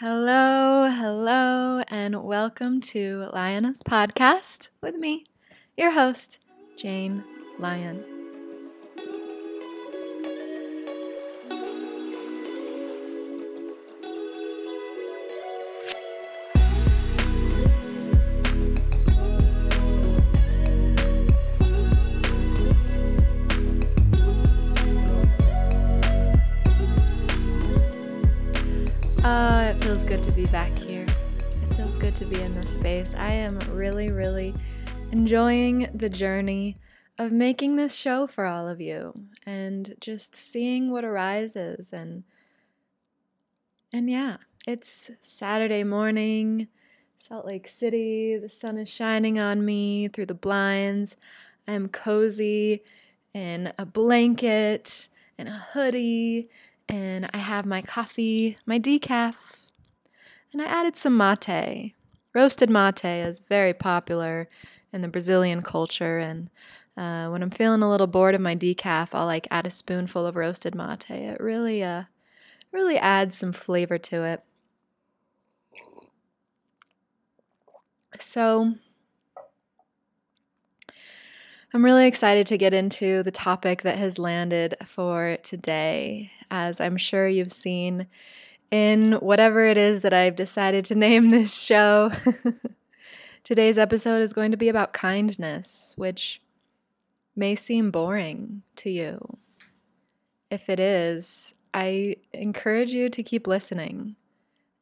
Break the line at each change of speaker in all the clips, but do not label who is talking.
Hello, hello, and welcome to Lioness Podcast with me, your host, Jane Lyon. Back here. It feels good to be in this space. I am really, really enjoying the journey of making this show for all of you and just seeing what arises and and yeah, it's Saturday morning, Salt Lake City. The sun is shining on me through the blinds. I'm cozy in a blanket and a hoodie and I have my coffee, my decaf, and I added some mate. Roasted mate is very popular in the Brazilian culture, and uh, when I'm feeling a little bored of my decaf, I'll like add a spoonful of roasted mate. It really, uh, really adds some flavor to it. So, I'm really excited to get into the topic that has landed for today as I'm sure you've seen in whatever it is that I've decided to name this show. Today's episode is going to be about kindness, which may seem boring to you. If it is, I encourage you to keep listening.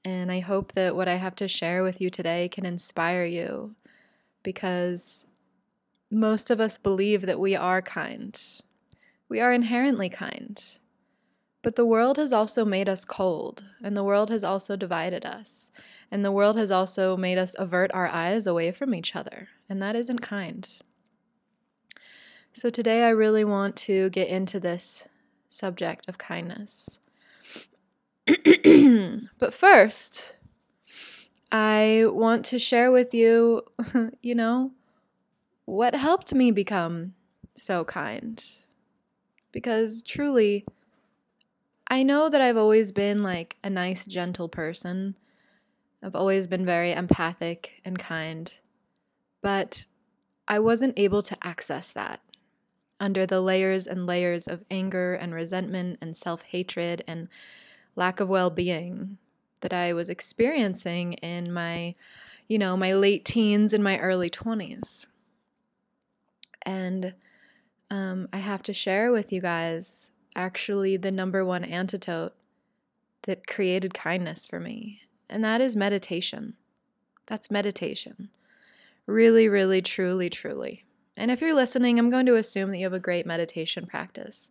And I hope that what I have to share with you today can inspire you because most of us believe that we are kind. We are inherently kind. But the world has also made us cold, and the world has also divided us, and the world has also made us avert our eyes away from each other, and that isn't kind. So today I really want to get into this subject of kindness. but first, I want to share with you, you know, what helped me become so kind. Because truly, I know that I've always been like a nice, gentle person. I've always been very empathic and kind. But I wasn't able to access that under the layers and layers of anger and resentment and self hatred and lack of well being that I was experiencing in my, you know, my late teens and my early 20s. And um, I have to share with you guys actually the number one antidote that created kindness for me, and that is meditation. That's meditation. Really, really, truly, truly. And if you're listening, I'm going to assume that you have a great meditation practice.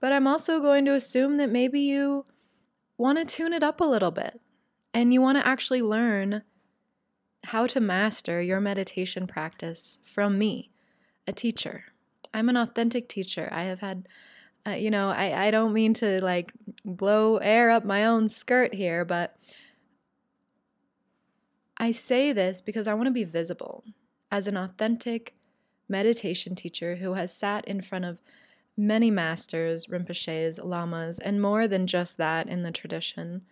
But I'm also going to assume that maybe you want to tune it up a little bit and you want to actually learn how to master your meditation practice from me, a teacher. I'm an authentic teacher. I have had uh, you know, I, I don't mean to like blow air up my own skirt here, but I say this because I want to be visible as an authentic meditation teacher who has sat in front of many masters, Rinpoches, lamas, and more than just that in the tradition.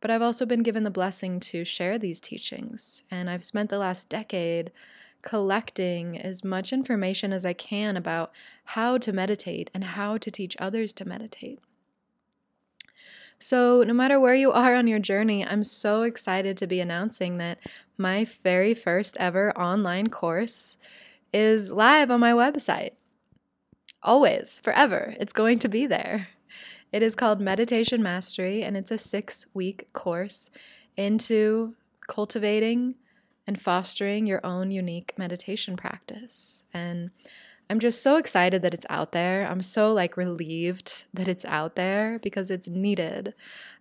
But I've also been given the blessing to share these teachings, and I've spent the last decade collecting as much information as I can about how to meditate and how to teach others to meditate. So, no matter where you are on your journey, I'm so excited to be announcing that my very first ever online course is live on my website. Always, forever, it's going to be there. It is called Meditation Mastery, and it's a six week course into cultivating and fostering your own unique meditation practice. And I'm just so excited that it's out there. I'm so like relieved that it's out there because it's needed.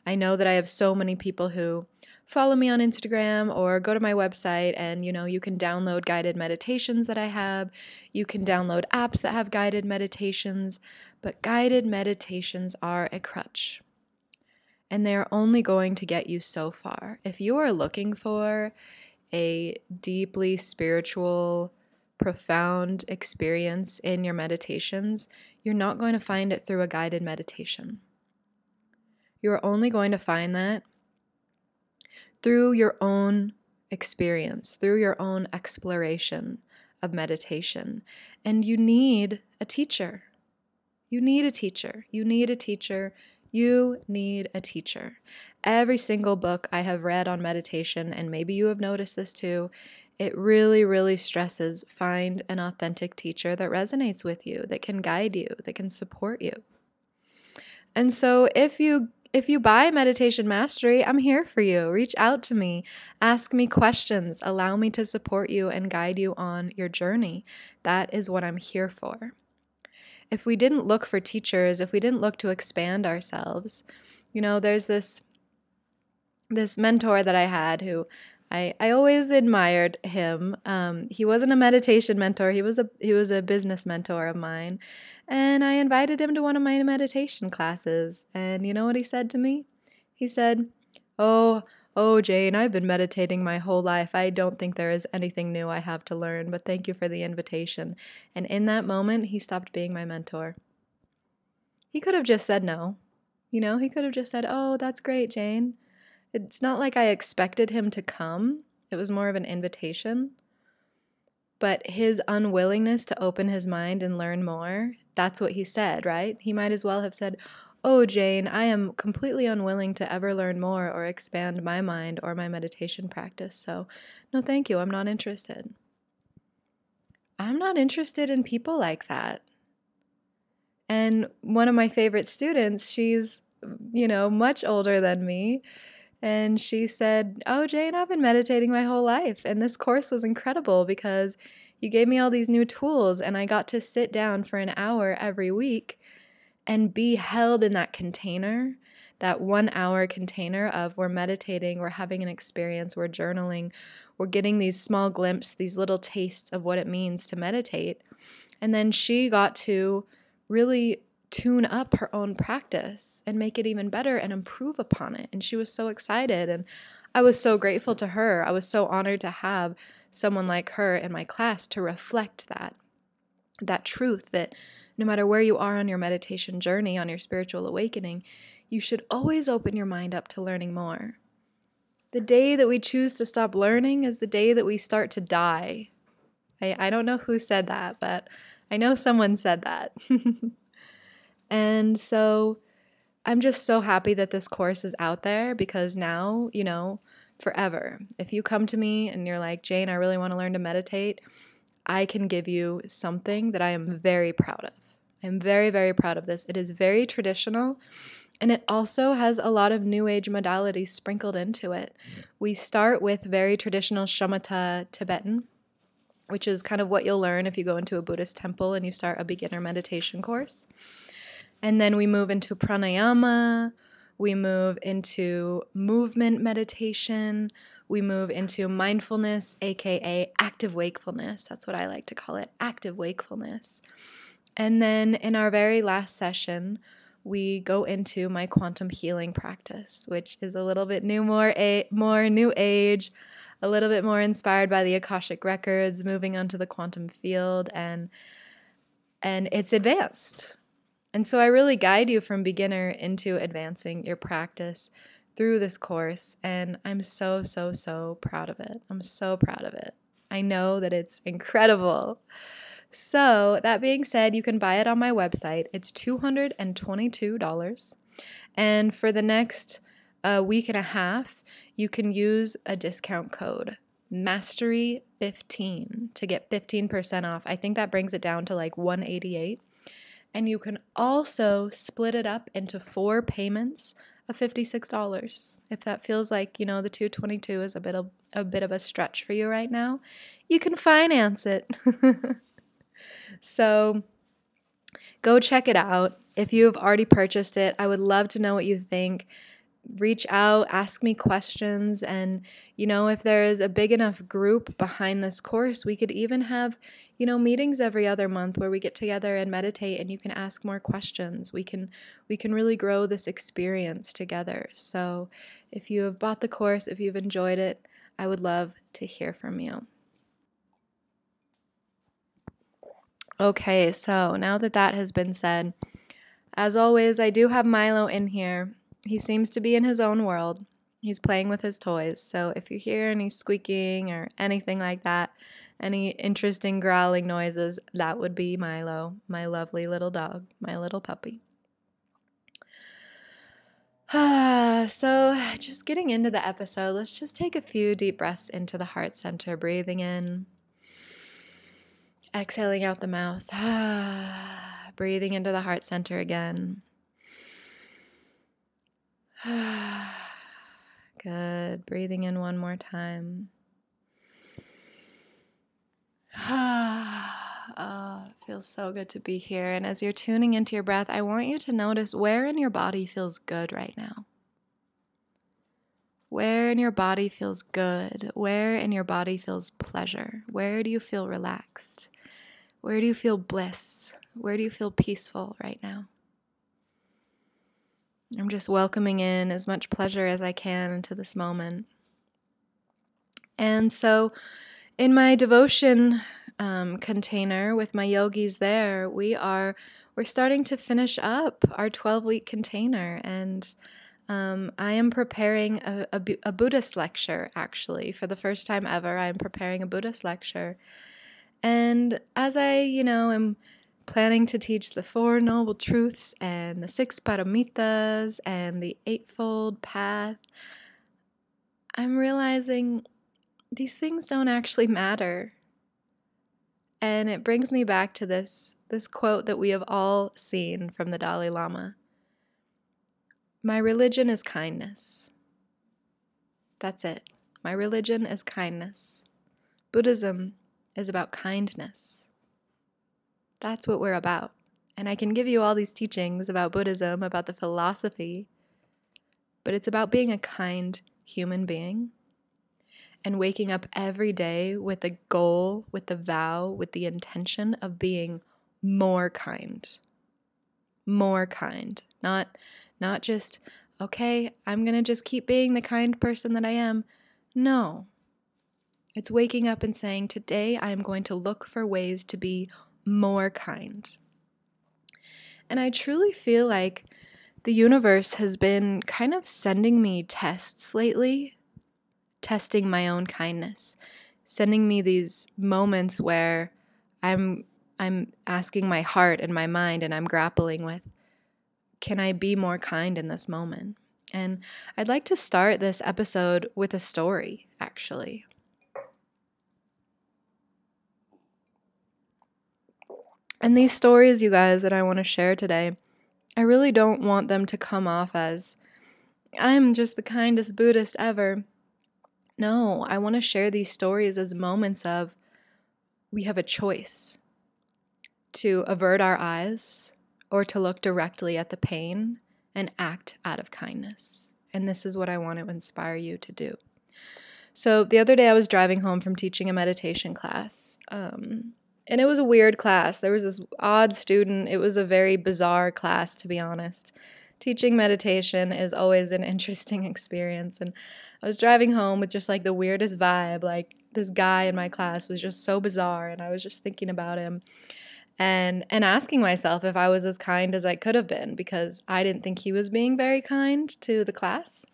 I know that I have so many people who follow me on Instagram or go to my website and you know you can download guided meditations that I have. You can download apps that have guided meditations, but guided meditations are a crutch. And they're only going to get you so far. If you are looking for a deeply spiritual, profound experience in your meditations, you're not going to find it through a guided meditation. You're only going to find that through your own experience, through your own exploration of meditation. And you need a teacher. You need a teacher. You need a teacher. You need a teacher. Every single book I have read on meditation, and maybe you have noticed this too, it really, really stresses find an authentic teacher that resonates with you, that can guide you, that can support you. And so if you if you buy meditation mastery, I'm here for you. Reach out to me, ask me questions, allow me to support you and guide you on your journey. That is what I'm here for. If we didn't look for teachers, if we didn't look to expand ourselves, you know, there's this this mentor that I had who I, I always admired him. Um, he wasn't a meditation mentor. He was a he was a business mentor of mine, and I invited him to one of my meditation classes. And you know what he said to me? He said, "Oh, oh, Jane, I've been meditating my whole life. I don't think there is anything new I have to learn. But thank you for the invitation." And in that moment, he stopped being my mentor. He could have just said no. You know, he could have just said, "Oh, that's great, Jane." It's not like I expected him to come, it was more of an invitation. But his unwillingness to open his mind and learn more, that's what he said, right? He might as well have said, Oh, Jane, I am completely unwilling to ever learn more or expand my mind or my meditation practice. So, no, thank you. I'm not interested. I'm not interested in people like that. And one of my favorite students, she's, you know, much older than me. And she said, Oh, Jane, I've been meditating my whole life. And this course was incredible because you gave me all these new tools, and I got to sit down for an hour every week and be held in that container, that one hour container of we're meditating, we're having an experience, we're journaling, we're getting these small glimpses, these little tastes of what it means to meditate. And then she got to really tune up her own practice and make it even better and improve upon it. And she was so excited. And I was so grateful to her. I was so honored to have someone like her in my class to reflect that that truth that no matter where you are on your meditation journey, on your spiritual awakening, you should always open your mind up to learning more. The day that we choose to stop learning is the day that we start to die. I, I don't know who said that, but I know someone said that. And so I'm just so happy that this course is out there because now, you know, forever, if you come to me and you're like, Jane, I really want to learn to meditate, I can give you something that I am very proud of. I'm very, very proud of this. It is very traditional. And it also has a lot of new age modalities sprinkled into it. We start with very traditional shamatha Tibetan, which is kind of what you'll learn if you go into a Buddhist temple and you start a beginner meditation course. And then we move into pranayama, we move into movement meditation, we move into mindfulness, aka active wakefulness. That's what I like to call it active wakefulness. And then in our very last session, we go into my quantum healing practice, which is a little bit new, more a- more new age, a little bit more inspired by the akashic records, moving onto the quantum field, and and it's advanced. And so I really guide you from beginner into advancing your practice through this course. And I'm so, so, so proud of it. I'm so proud of it. I know that it's incredible. So, that being said, you can buy it on my website. It's $222. And for the next uh, week and a half, you can use a discount code mastery15 to get 15% off. I think that brings it down to like 188 and you can also split it up into four payments of $56. If that feels like, you know, the 222 is a bit of a bit of a stretch for you right now, you can finance it. so go check it out. If you have already purchased it, I would love to know what you think reach out, ask me questions. And, you know, if there is a big enough group behind this course, we could even have, you know, meetings every other month where we get together and meditate and you can ask more questions. We can we can really grow this experience together. So if you have bought the course, if you've enjoyed it, I would love to hear from you. Okay, so now that that has been said, as always, I do have Milo in here he seems to be in his own world. He's playing with his toys. So if you hear any squeaking or anything like that, any interesting growling noises, that would be Milo, my lovely little dog, my little puppy. so, just getting into the episode, let's just take a few deep breaths into the heart center, breathing in, exhaling out the mouth, breathing into the heart center again. Good. Breathing in one more time. oh, it feels so good to be here. And as you're tuning into your breath, I want you to notice where in your body feels good right now. Where in your body feels good? Where in your body feels pleasure? Where do you feel relaxed? Where do you feel bliss? Where do you feel peaceful right now? I'm just welcoming in as much pleasure as I can into this moment. And so, in my devotion um, container with my yogis there, we are we're starting to finish up our 12 week container, and um, I am preparing a, a, a Buddhist lecture. Actually, for the first time ever, I am preparing a Buddhist lecture, and as I, you know, am planning to teach the Four Noble Truths and the Six Paramitas and the Eightfold Path, I'm realizing these things don't actually matter. And it brings me back to this, this quote that we have all seen from the Dalai Lama My religion is kindness. That's it. My religion is kindness. Buddhism is about kindness. That's what we're about. And I can give you all these teachings about Buddhism, about the philosophy, but it's about being a kind human being and waking up every day with a goal, with the vow, with the intention of being more kind. More kind. Not not just okay, I'm going to just keep being the kind person that I am. No. It's waking up and saying, Today I am going to look for ways to be more kind. And I truly feel like the universe has been kind of sending me tests lately, testing my own kindness, sending me these moments where I'm I'm asking my heart and my mind and I'm grappling with can I be more kind in this moment? And I'd like to start this episode with a story, actually. And these stories, you guys, that I want to share today, I really don't want them to come off as I'm just the kindest Buddhist ever. No, I want to share these stories as moments of we have a choice to avert our eyes or to look directly at the pain and act out of kindness. And this is what I want to inspire you to do. So, the other day I was driving home from teaching a meditation class. Um, and it was a weird class. There was this odd student. It was a very bizarre class, to be honest. Teaching meditation is always an interesting experience. And I was driving home with just like the weirdest vibe. Like this guy in my class was just so bizarre. And I was just thinking about him and and asking myself if I was as kind as I could have been because I didn't think he was being very kind to the class.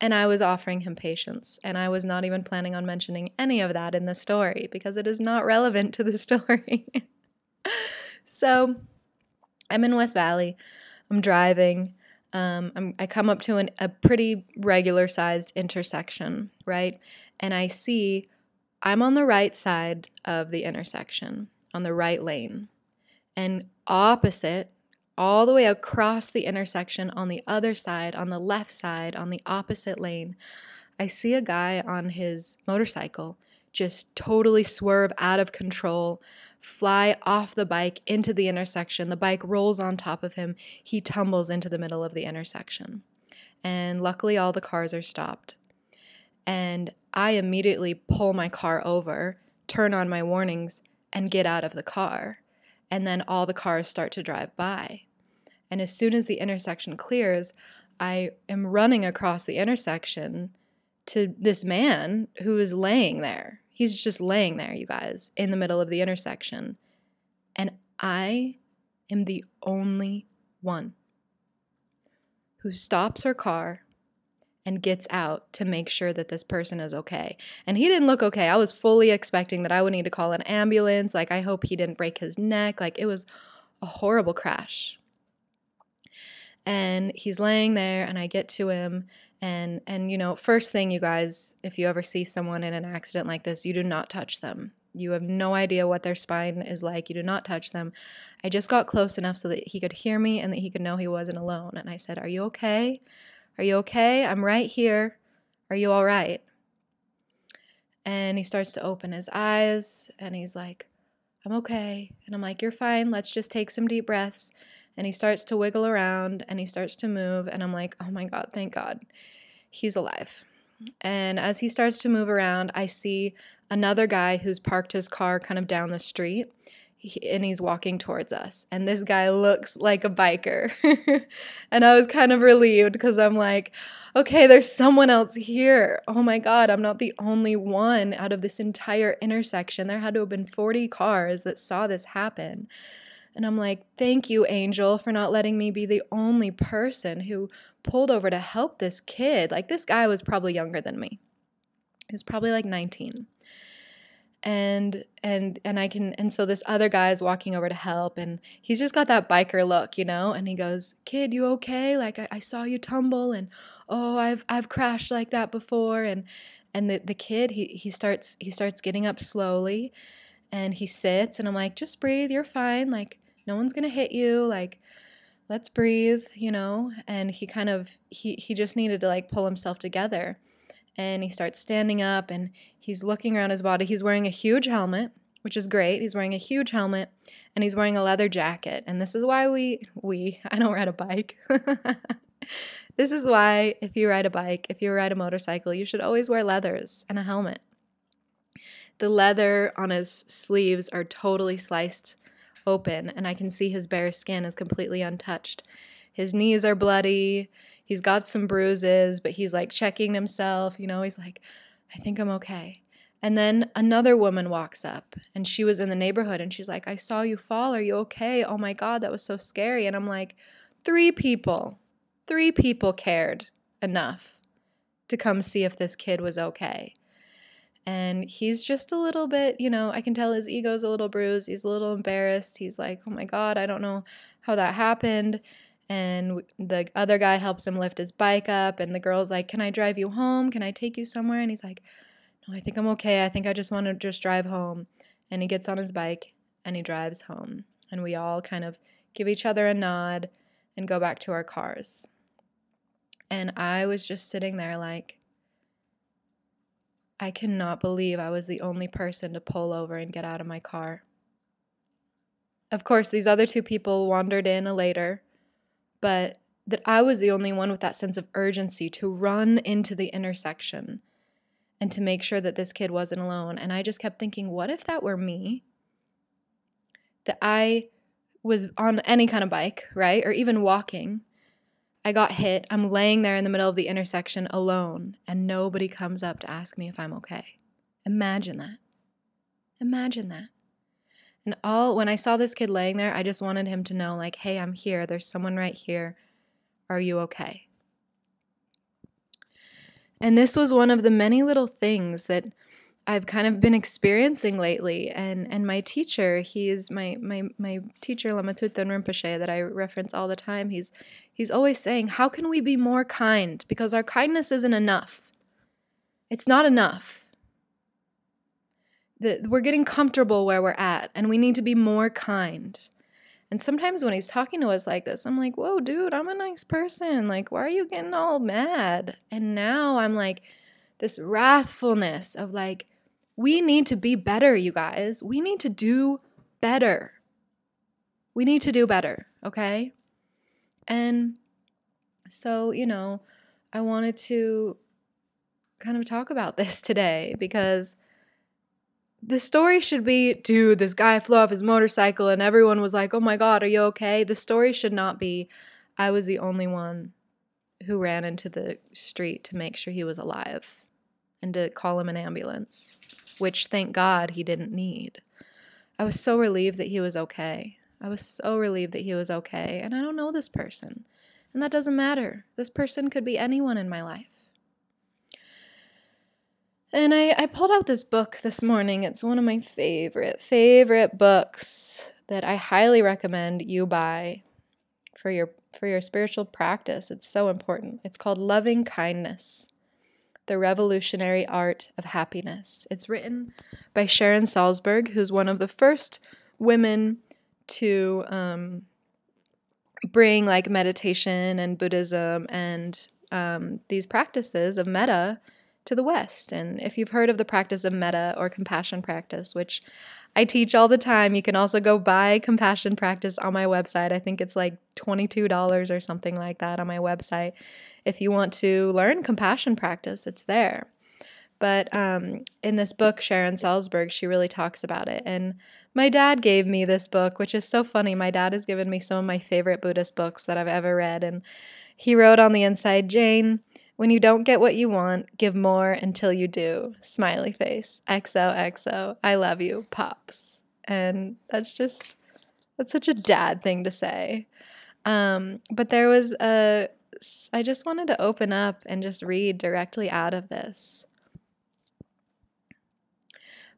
And I was offering him patience. And I was not even planning on mentioning any of that in the story because it is not relevant to the story. so I'm in West Valley. I'm driving. Um, I'm, I come up to an, a pretty regular sized intersection, right? And I see I'm on the right side of the intersection, on the right lane. And opposite all the way across the intersection on the other side, on the left side, on the opposite lane, I see a guy on his motorcycle just totally swerve out of control, fly off the bike into the intersection. The bike rolls on top of him. He tumbles into the middle of the intersection. And luckily, all the cars are stopped. And I immediately pull my car over, turn on my warnings, and get out of the car. And then all the cars start to drive by. And as soon as the intersection clears, I am running across the intersection to this man who is laying there. He's just laying there, you guys, in the middle of the intersection. And I am the only one who stops her car and gets out to make sure that this person is okay. And he didn't look okay. I was fully expecting that I would need to call an ambulance. Like, I hope he didn't break his neck. Like, it was a horrible crash. And he's laying there, and I get to him. And, and you know, first thing, you guys, if you ever see someone in an accident like this, you do not touch them. You have no idea what their spine is like. You do not touch them. I just got close enough so that he could hear me and that he could know he wasn't alone. And I said, Are you okay? Are you okay? I'm right here. Are you all right? And he starts to open his eyes and he's like, I'm okay. And I'm like, You're fine. Let's just take some deep breaths. And he starts to wiggle around and he starts to move. And I'm like, Oh my God, thank God. He's alive. And as he starts to move around, I see another guy who's parked his car kind of down the street and he's walking towards us. And this guy looks like a biker. and I was kind of relieved because I'm like, okay, there's someone else here. Oh my God, I'm not the only one out of this entire intersection. There had to have been 40 cars that saw this happen. And I'm like, thank you, Angel, for not letting me be the only person who pulled over to help this kid. Like, this guy was probably younger than me. He was probably like 19 and and and I can and so this other guy is walking over to help and he's just got that biker look, you know, and he goes, "Kid, you okay? Like I, I saw you tumble and oh, I've I've crashed like that before." And and the the kid he he starts he starts getting up slowly and he sits and I'm like, "Just breathe, you're fine. Like no one's going to hit you. Like let's breathe, you know?" And he kind of he he just needed to like pull himself together and he starts standing up and he's looking around his body. He's wearing a huge helmet, which is great. He's wearing a huge helmet and he's wearing a leather jacket. And this is why we we I don't ride a bike. this is why if you ride a bike, if you ride a motorcycle, you should always wear leathers and a helmet. The leather on his sleeves are totally sliced open and I can see his bare skin is completely untouched. His knees are bloody he's got some bruises, but he's like checking himself, you know, he's like, I think I'm okay. And then another woman walks up and she was in the neighborhood and she's like, I saw you fall. Are you okay? Oh my God, that was so scary. And I'm like, three people, three people cared enough to come see if this kid was okay. And he's just a little bit, you know, I can tell his ego's a little bruised. He's a little embarrassed. He's like, oh my God, I don't know how that happened. And the other guy helps him lift his bike up and the girl's like can i drive you home? Can i take you somewhere? And he's like no i think i'm okay. I think i just want to just drive home. And he gets on his bike and he drives home. And we all kind of give each other a nod and go back to our cars. And i was just sitting there like i cannot believe i was the only person to pull over and get out of my car of course these other two people wandered in later but that I was the only one with that sense of urgency to run into the intersection and to make sure that this kid wasn't alone. And I just kept thinking, what if that were me? That I was on any kind of bike, right? Or even walking. I got hit. I'm laying there in the middle of the intersection alone, and nobody comes up to ask me if I'm okay. Imagine that. Imagine that. And all when I saw this kid laying there, I just wanted him to know like, "Hey, I'm here. There's someone right here. Are you okay?" And this was one of the many little things that I've kind of been experiencing lately. And and my teacher, he's my my my teacher Lama Tsuten Rinpoche that I reference all the time. He's he's always saying, "How can we be more kind? Because our kindness isn't enough. It's not enough we're getting comfortable where we're at and we need to be more kind. And sometimes when he's talking to us like this, I'm like, whoa, dude, I'm a nice person. Like, why are you getting all mad? And now I'm like, this wrathfulness of like, we need to be better, you guys. We need to do better. We need to do better, okay? And so, you know, I wanted to kind of talk about this today because the story should be dude, this guy flew off his motorcycle and everyone was like, oh my God, are you okay? The story should not be, I was the only one who ran into the street to make sure he was alive and to call him an ambulance, which thank God he didn't need. I was so relieved that he was okay. I was so relieved that he was okay. And I don't know this person. And that doesn't matter. This person could be anyone in my life. And I, I pulled out this book this morning. It's one of my favorite, favorite books that I highly recommend you buy for your for your spiritual practice. It's so important. It's called Loving Kindness. The Revolutionary Art of Happiness. It's written by Sharon Salzberg, who's one of the first women to um, bring like meditation and Buddhism and um, these practices of metta to the West. And if you've heard of the practice of metta or compassion practice, which I teach all the time, you can also go buy compassion practice on my website. I think it's like $22 or something like that on my website. If you want to learn compassion practice, it's there. But um, in this book, Sharon Salzberg, she really talks about it. And my dad gave me this book, which is so funny. My dad has given me some of my favorite Buddhist books that I've ever read. And he wrote on the inside, Jane, when you don't get what you want, give more until you do. Smiley face. XOXO. I love you. Pops. And that's just, that's such a dad thing to say. Um, but there was a, I just wanted to open up and just read directly out of this.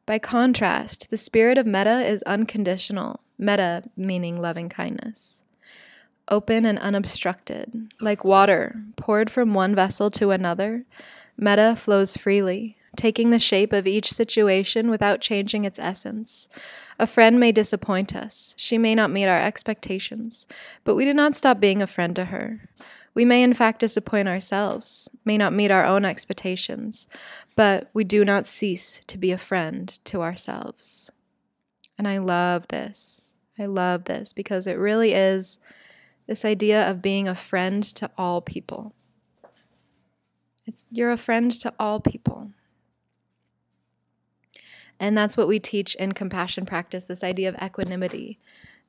By contrast, the spirit of metta is unconditional, metta meaning loving kindness open and unobstructed, like water poured from one vessel to another. Metta flows freely, taking the shape of each situation without changing its essence. A friend may disappoint us. She may not meet our expectations, but we do not stop being a friend to her. We may, in fact, disappoint ourselves, may not meet our own expectations, but we do not cease to be a friend to ourselves. And I love this. I love this because it really is this idea of being a friend to all people. It's, you're a friend to all people. And that's what we teach in compassion practice this idea of equanimity,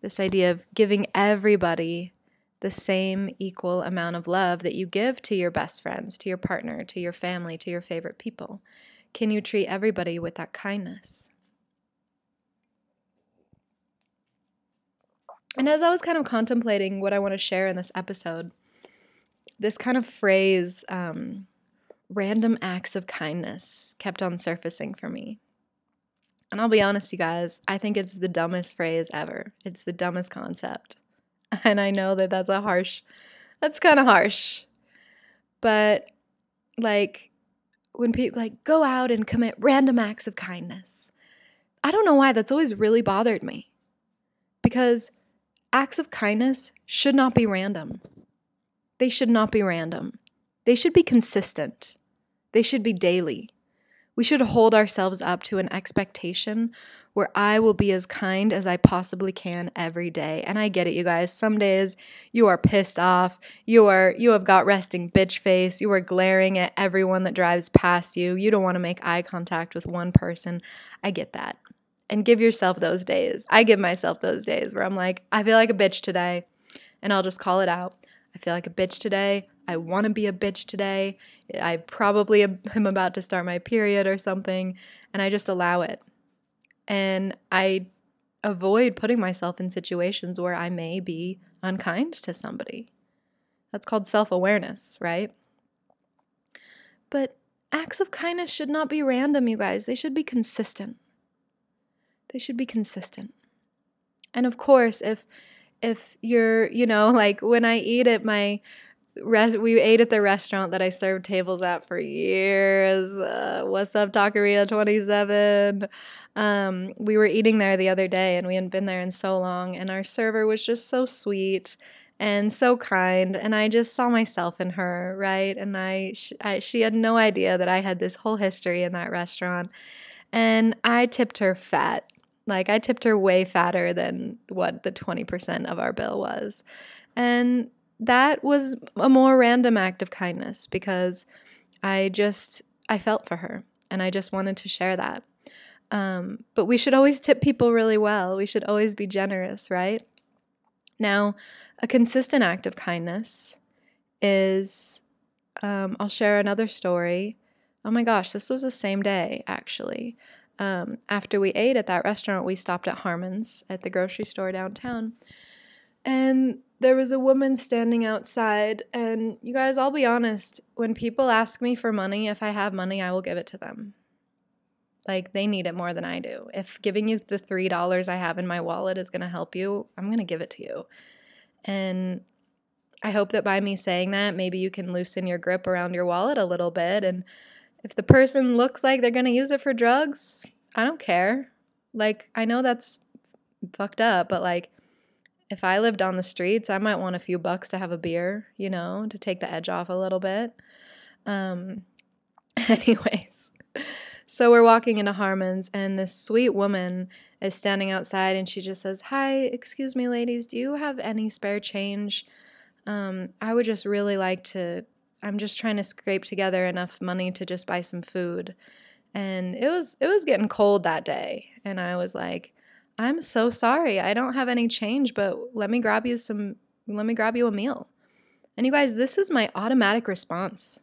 this idea of giving everybody the same equal amount of love that you give to your best friends, to your partner, to your family, to your favorite people. Can you treat everybody with that kindness? And as I was kind of contemplating what I want to share in this episode, this kind of phrase, um, random acts of kindness, kept on surfacing for me. And I'll be honest, you guys, I think it's the dumbest phrase ever. It's the dumbest concept. And I know that that's a harsh, that's kind of harsh. But like when people like go out and commit random acts of kindness, I don't know why that's always really bothered me. Because acts of kindness should not be random. They should not be random. They should be consistent. They should be daily. We should hold ourselves up to an expectation where I will be as kind as I possibly can every day. And I get it, you guys. Some days you are pissed off. You are you have got resting bitch face. You are glaring at everyone that drives past you. You don't want to make eye contact with one person. I get that and give yourself those days. I give myself those days where I'm like, I feel like a bitch today, and I'll just call it out. I feel like a bitch today. I want to be a bitch today. I probably am about to start my period or something, and I just allow it. And I avoid putting myself in situations where I may be unkind to somebody. That's called self awareness, right? But acts of kindness should not be random, you guys. They should be consistent they should be consistent. And of course, if if you're, you know, like when I eat at my Res- we ate at the restaurant that I served tables at for years. Uh, what's up, Taqueria 27? Um, we were eating there the other day and we hadn't been there in so long, and our server was just so sweet and so kind. And I just saw myself in her, right? And I, sh- I she had no idea that I had this whole history in that restaurant. And I tipped her fat like I tipped her way fatter than what the 20% of our bill was. And that was a more random act of kindness because I just I felt for her and I just wanted to share that. Um, but we should always tip people really well. We should always be generous, right? Now, a consistent act of kindness is um, I'll share another story. Oh my gosh, this was the same day actually um, after we ate at that restaurant, we stopped at Harmon's at the grocery store downtown. And there was a woman standing outside. And you guys, I'll be honest, when people ask me for money, if I have money, I will give it to them. Like they need it more than I do. If giving you the $3 I have in my wallet is going to help you, I'm going to give it to you. And I hope that by me saying that, maybe you can loosen your grip around your wallet a little bit. And if the person looks like they're going to use it for drugs, I don't care. Like, I know that's fucked up, but like, if I lived on the streets, I might want a few bucks to have a beer, you know, to take the edge off a little bit. Um, anyways, so we're walking into Harmon's, and this sweet woman is standing outside, and she just says, Hi, excuse me, ladies, do you have any spare change? Um, I would just really like to. I'm just trying to scrape together enough money to just buy some food. And it was it was getting cold that day, and I was like, I'm so sorry. I don't have any change, but let me grab you some let me grab you a meal. And you guys, this is my automatic response.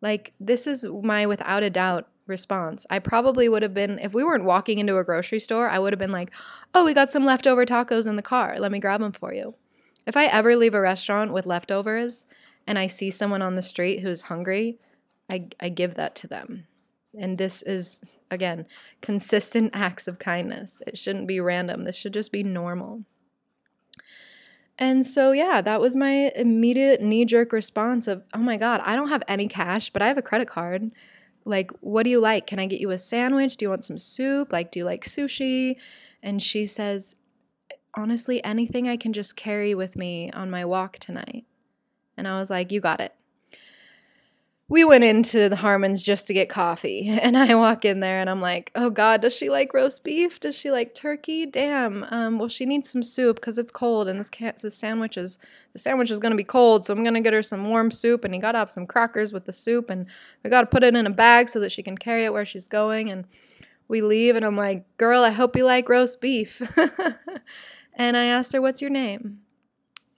Like this is my without a doubt response. I probably would have been if we weren't walking into a grocery store, I would have been like, "Oh, we got some leftover tacos in the car. Let me grab them for you." If I ever leave a restaurant with leftovers and I see someone on the street who's hungry, I I give that to them. And this is again, consistent acts of kindness. It shouldn't be random. This should just be normal. And so, yeah, that was my immediate knee jerk response of, oh my God, I don't have any cash, but I have a credit card. Like, what do you like? Can I get you a sandwich? Do you want some soup? Like, do you like sushi? And she says, honestly, anything I can just carry with me on my walk tonight. And I was like, you got it we went into the Harmon's just to get coffee. And I walk in there and I'm like, oh God, does she like roast beef? Does she like turkey? Damn. Um, well, she needs some soup because it's cold and this, cat, this sandwich is the sandwich is gonna be cold, so I'm gonna get her some warm soup. And he got up some crackers with the soup, and we gotta put it in a bag so that she can carry it where she's going. And we leave, and I'm like, girl, I hope you like roast beef. and I asked her, what's your name?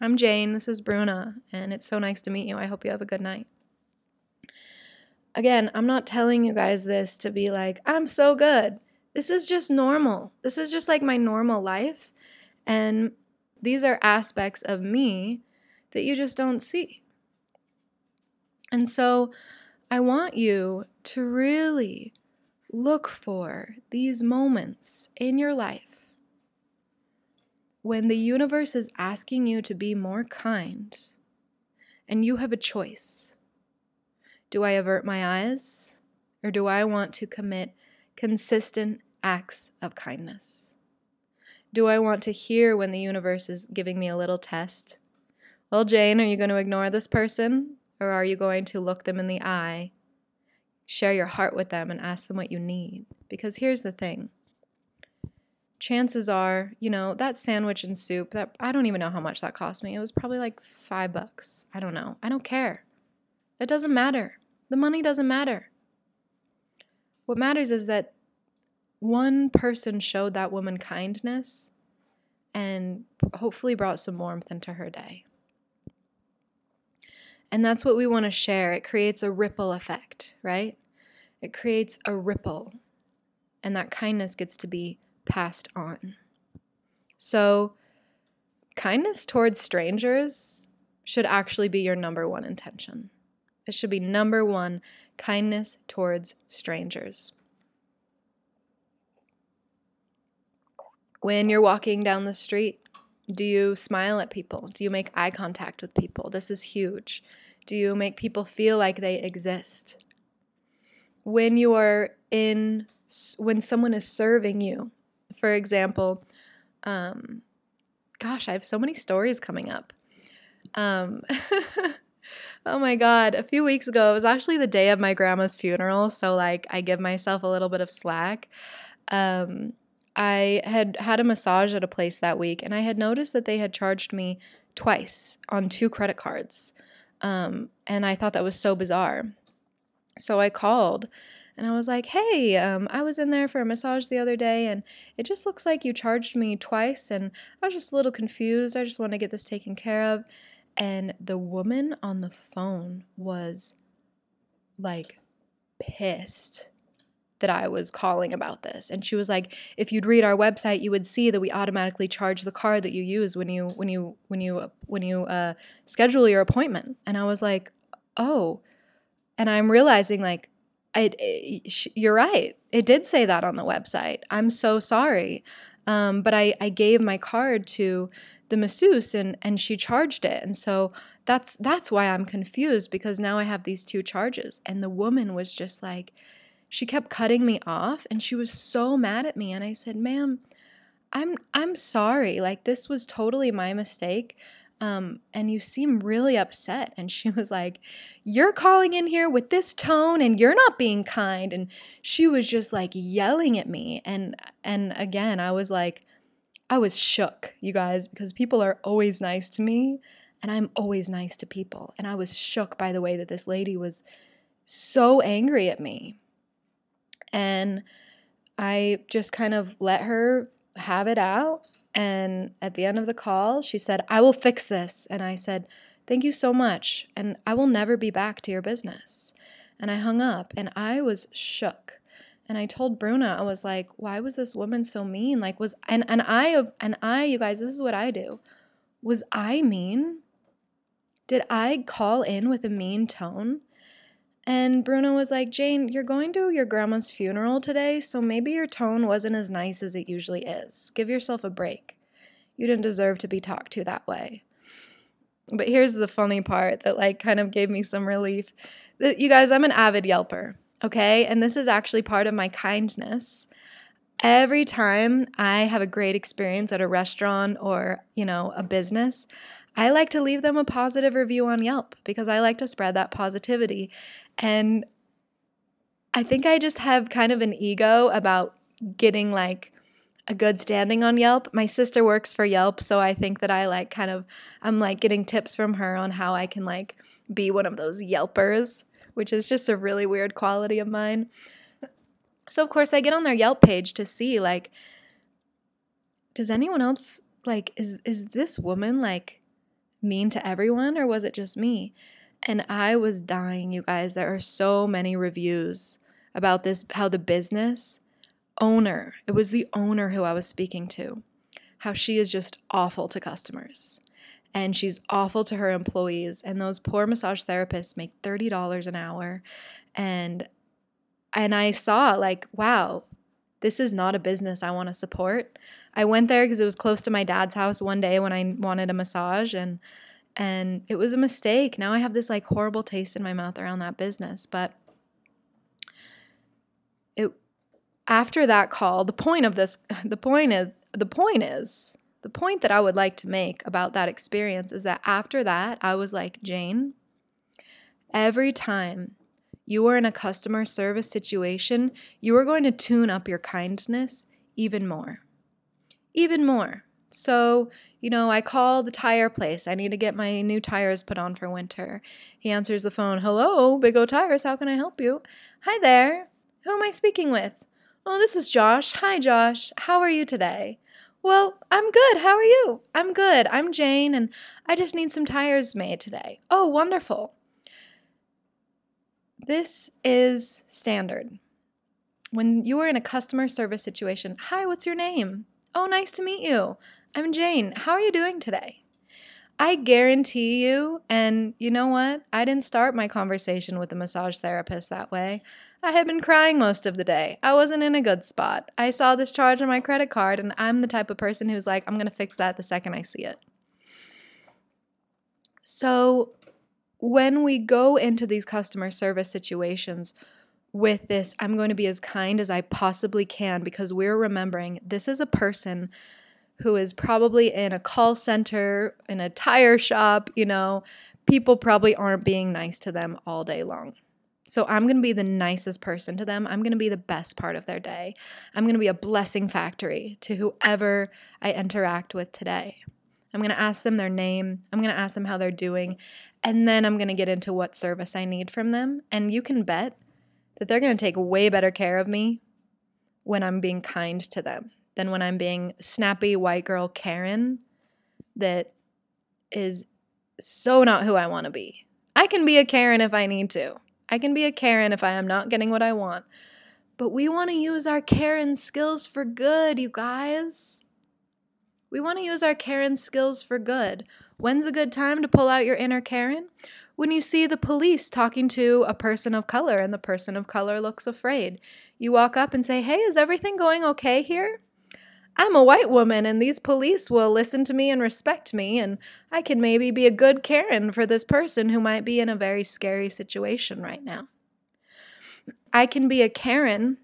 I'm Jane. This is Bruna, and it's so nice to meet you. I hope you have a good night again, I'm not telling you guys this to be like, I'm so good. This is just normal. This is just like my normal life. And these are aspects of me that you just don't see. And so I want you to really look for these moments in your life when the universe is asking you to be more kind and you have a choice. Do I avert my eyes? Or do I want to commit consistent acts of kindness? Do I want to hear when the universe is giving me a little test? Well, Jane, are you going to ignore this person? Or are you going to look them in the eye, share your heart with them, and ask them what you need? Because here's the thing chances are, you know, that sandwich and soup, that I don't even know how much that cost me. It was probably like five bucks. I don't know. I don't care. It doesn't matter. The money doesn't matter. What matters is that one person showed that woman kindness and hopefully brought some warmth into her day. And that's what we want to share. It creates a ripple effect, right? It creates a ripple, and that kindness gets to be passed on. So, kindness towards strangers should actually be your number one intention. It should be number one kindness towards strangers. When you're walking down the street, do you smile at people? Do you make eye contact with people? This is huge. Do you make people feel like they exist? When you are in, when someone is serving you, for example, um, gosh, I have so many stories coming up. Um, Oh my God. A few weeks ago, it was actually the day of my grandma's funeral. So, like, I give myself a little bit of slack. Um, I had had a massage at a place that week, and I had noticed that they had charged me twice on two credit cards. Um, and I thought that was so bizarre. So I called and I was like, hey, um, I was in there for a massage the other day and it just looks like you charged me twice and I was just a little confused. I just want to get this taken care of. And the woman on the phone was like pissed that I was calling about this. And she was like, if you'd read our website, you would see that we automatically charge the card that you use when you when you when you when you uh, schedule your appointment. And I was like, oh. And I'm realizing like it, you're right. It did say that on the website. I'm so sorry. Um, but I, I gave my card to the masseuse and, and she charged it. And so that's that's why I'm confused because now I have these two charges. And the woman was just like, she kept cutting me off and she was so mad at me. And I said, ma'am, I'm I'm sorry. Like this was totally my mistake. Um, and you seem really upset. And she was like, You're calling in here with this tone and you're not being kind. And she was just like yelling at me. And and again, I was like, I was shook, you guys, because people are always nice to me. And I'm always nice to people. And I was shook by the way that this lady was so angry at me. And I just kind of let her have it out and at the end of the call, she said, I will fix this. And I said, Thank you so much. And I will never be back to your business. And I hung up and I was shook. And I told Bruna, I was like, why was this woman so mean? Like, was, and, and I, and I, you guys, this is what I do. Was I mean? Did I call in with a mean tone? And Bruna was like, Jane, you're going to your grandma's funeral today, so maybe your tone wasn't as nice as it usually is. Give yourself a break. You didn't deserve to be talked to that way. But here's the funny part that like kind of gave me some relief. You guys, I'm an avid Yelper, okay? And this is actually part of my kindness. Every time I have a great experience at a restaurant or, you know, a business, I like to leave them a positive review on Yelp because I like to spread that positivity. And I think I just have kind of an ego about getting like a good standing on Yelp. My sister works for Yelp, so I think that I like kind of I'm like getting tips from her on how I can like be one of those Yelpers, which is just a really weird quality of mine. So of course I get on their Yelp page to see like does anyone else like is is this woman like mean to everyone or was it just me? And I was dying, you guys. There are so many reviews about this, how the business owner, it was the owner who I was speaking to, how she is just awful to customers and she's awful to her employees. And those poor massage therapists make $30 an hour. And and I saw like, wow, this is not a business I want to support. I went there because it was close to my dad's house one day when I wanted a massage and and it was a mistake. Now I have this like horrible taste in my mouth around that business, but it after that call, the point of this the point is the point is the point that I would like to make about that experience is that after that, I was like, Jane, every time you are in a customer service situation, you are going to tune up your kindness even more. Even more. So, you know, I call the tire place. I need to get my new tires put on for winter. He answers the phone. Hello, Big O Tires. How can I help you? Hi there. Who am I speaking with? Oh, this is Josh. Hi, Josh. How are you today? Well, I'm good. How are you? I'm good. I'm Jane, and I just need some tires made today. Oh, wonderful. This is standard. When you are in a customer service situation, hi, what's your name? Oh, nice to meet you. I'm Jane. How are you doing today? I guarantee you, and you know what? I didn't start my conversation with a massage therapist that way. I had been crying most of the day. I wasn't in a good spot. I saw this charge on my credit card, and I'm the type of person who's like, I'm going to fix that the second I see it. So, when we go into these customer service situations with this, I'm going to be as kind as I possibly can because we're remembering this is a person who is probably in a call center, in a tire shop, you know, people probably aren't being nice to them all day long. So I'm going to be the nicest person to them. I'm going to be the best part of their day. I'm going to be a blessing factory to whoever I interact with today. I'm going to ask them their name. I'm going to ask them how they're doing. And then I'm going to get into what service I need from them. And you can bet that they're going to take way better care of me when I'm being kind to them than when I'm being snappy white girl Karen that is so not who I want to be. I can be a Karen if I need to. I can be a Karen if I am not getting what I want. But we want to use our Karen skills for good, you guys. We want to use our Karen skills for good. When's a good time to pull out your inner Karen? When you see the police talking to a person of color and the person of color looks afraid, you walk up and say, Hey, is everything going okay here? I'm a white woman and these police will listen to me and respect me, and I can maybe be a good Karen for this person who might be in a very scary situation right now. I can be a Karen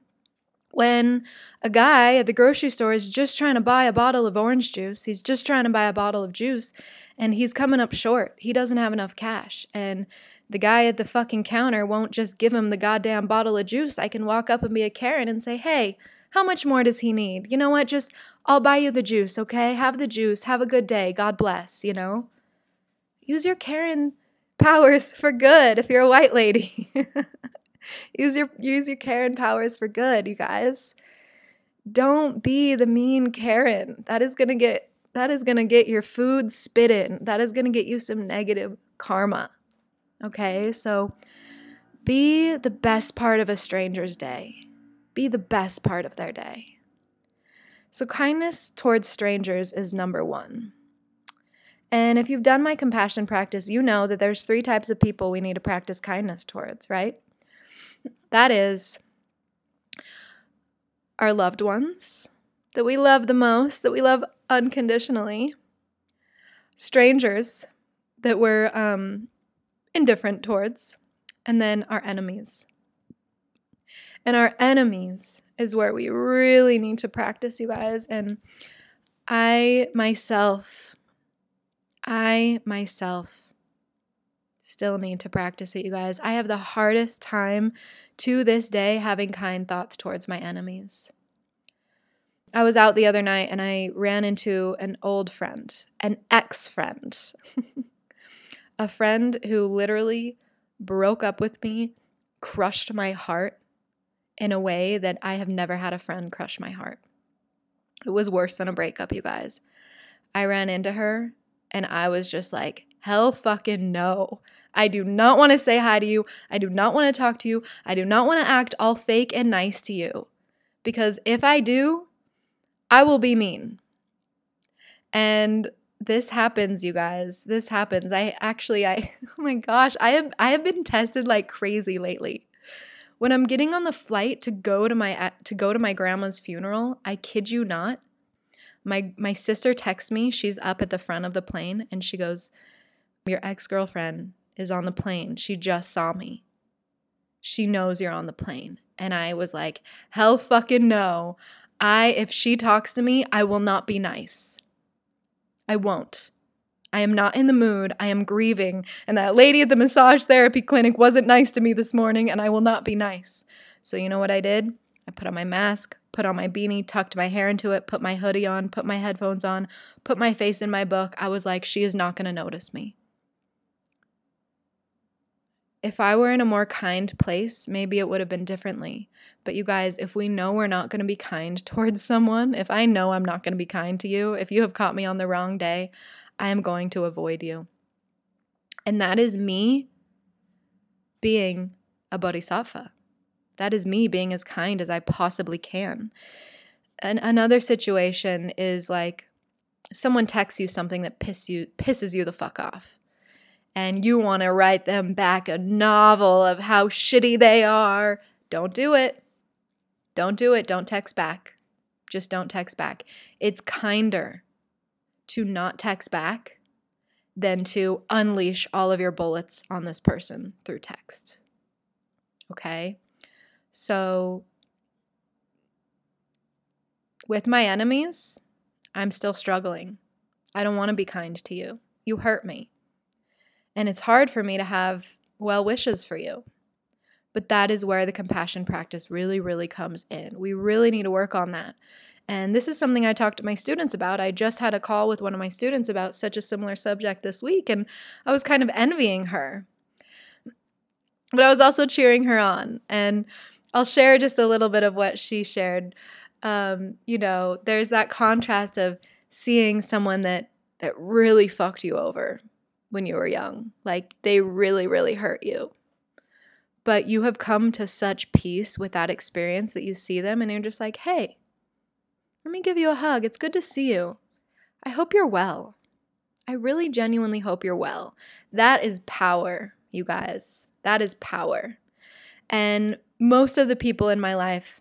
when a guy at the grocery store is just trying to buy a bottle of orange juice, he's just trying to buy a bottle of juice, and he's coming up short. He doesn't have enough cash. And the guy at the fucking counter won't just give him the goddamn bottle of juice. I can walk up and be a Karen and say, hey, how much more does he need? You know what? Just, I'll buy you the juice, okay? Have the juice. Have a good day. God bless, you know? Use your Karen powers for good if you're a white lady. use your use your Karen powers for good, you guys. Don't be the mean Karen. That is going to get that is going to get your food spit in. That is going to get you some negative karma. Okay? So be the best part of a stranger's day be the best part of their day. So, kindness towards strangers is number one. And if you've done my compassion practice, you know that there's three types of people we need to practice kindness towards, right? That is our loved ones that we love the most, that we love unconditionally, strangers that we're um, indifferent towards, and then our enemies. And our enemies is where we really need to practice, you guys. And I myself, I myself still need to practice it, you guys. I have the hardest time to this day having kind thoughts towards my enemies. I was out the other night and I ran into an old friend, an ex friend, a friend who literally broke up with me, crushed my heart, in a way that I have never had a friend crush my heart. It was worse than a breakup, you guys. I ran into her and I was just like, hell fucking no. I do not want to say hi to you. I do not want to talk to you. I do not want to act all fake and nice to you. Because if I do, I will be mean. And this happens, you guys. This happens. I actually I oh my gosh, I have I have been tested like crazy lately. When I'm getting on the flight to go to my uh, to go to my grandma's funeral, I kid you not, my my sister texts me. She's up at the front of the plane and she goes, "Your ex-girlfriend is on the plane. She just saw me. She knows you're on the plane." And I was like, "Hell fucking no. I if she talks to me, I will not be nice. I won't." I am not in the mood. I am grieving. And that lady at the massage therapy clinic wasn't nice to me this morning, and I will not be nice. So, you know what I did? I put on my mask, put on my beanie, tucked my hair into it, put my hoodie on, put my headphones on, put my face in my book. I was like, she is not going to notice me. If I were in a more kind place, maybe it would have been differently. But you guys, if we know we're not going to be kind towards someone, if I know I'm not going to be kind to you, if you have caught me on the wrong day, I am going to avoid you. And that is me being a bodhisattva. That is me being as kind as I possibly can. And another situation is like someone texts you something that piss you, pisses you the fuck off. And you want to write them back a novel of how shitty they are. Don't do it. Don't do it. Don't text back. Just don't text back. It's kinder to not text back than to unleash all of your bullets on this person through text. Okay? So, with my enemies, I'm still struggling. I don't want to be kind to you. You hurt me. And it's hard for me to have well wishes for you. But that is where the compassion practice really, really comes in. We really need to work on that. And this is something I talked to my students about. I just had a call with one of my students about such a similar subject this week, and I was kind of envying her. But I was also cheering her on. And I'll share just a little bit of what she shared. Um, you know, there's that contrast of seeing someone that that really fucked you over when you were young. Like they really, really hurt you. But you have come to such peace with that experience that you see them and you're just like, hey, let me give you a hug. It's good to see you. I hope you're well. I really genuinely hope you're well. That is power. you guys. That is power. And most of the people in my life,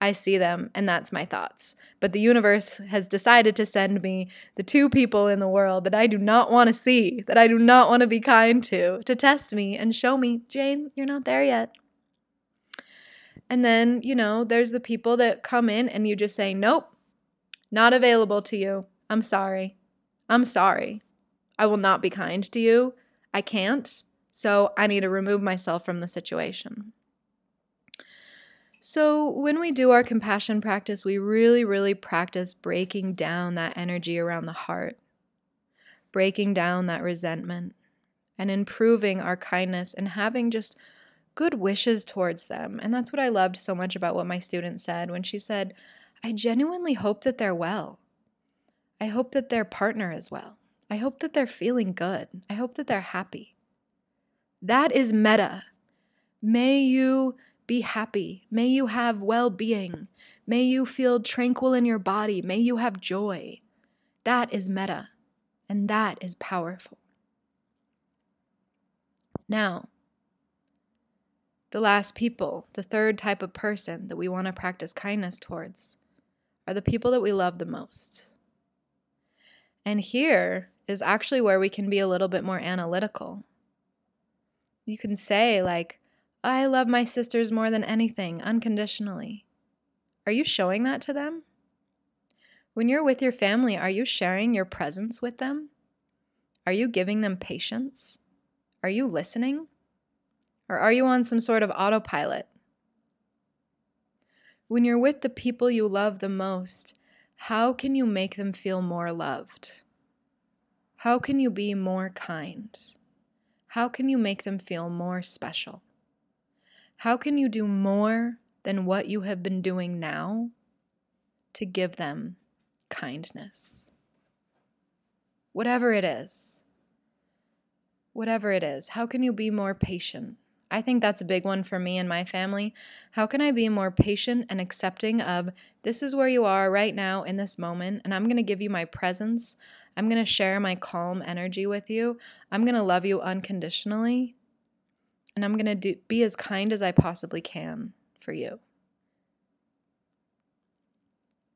I see them and that's my thoughts. But the universe has decided to send me the two people in the world that I do not want to see, that I do not want to be kind to, to test me and show me, Jane, you're not there yet. And then, you know, there's the people that come in and you just say, nope, not available to you. I'm sorry. I'm sorry. I will not be kind to you. I can't. So I need to remove myself from the situation. So, when we do our compassion practice, we really, really practice breaking down that energy around the heart, breaking down that resentment, and improving our kindness and having just good wishes towards them. And that's what I loved so much about what my student said when she said, I genuinely hope that they're well. I hope that their partner is well. I hope that they're feeling good. I hope that they're happy. That is metta. May you be happy. May you have well being. May you feel tranquil in your body. May you have joy. That is metta. and that is powerful. Now, the last people, the third type of person that we want to practice kindness towards, are the people that we love the most. And here is actually where we can be a little bit more analytical. You can say, like, I love my sisters more than anything, unconditionally. Are you showing that to them? When you're with your family, are you sharing your presence with them? Are you giving them patience? Are you listening? Or are you on some sort of autopilot? When you're with the people you love the most, how can you make them feel more loved? How can you be more kind? How can you make them feel more special? How can you do more than what you have been doing now to give them kindness? Whatever it is. Whatever it is. How can you be more patient? I think that's a big one for me and my family. How can I be more patient and accepting of this is where you are right now in this moment, and I'm going to give you my presence. I'm going to share my calm energy with you. I'm going to love you unconditionally and I'm going to be as kind as I possibly can for you.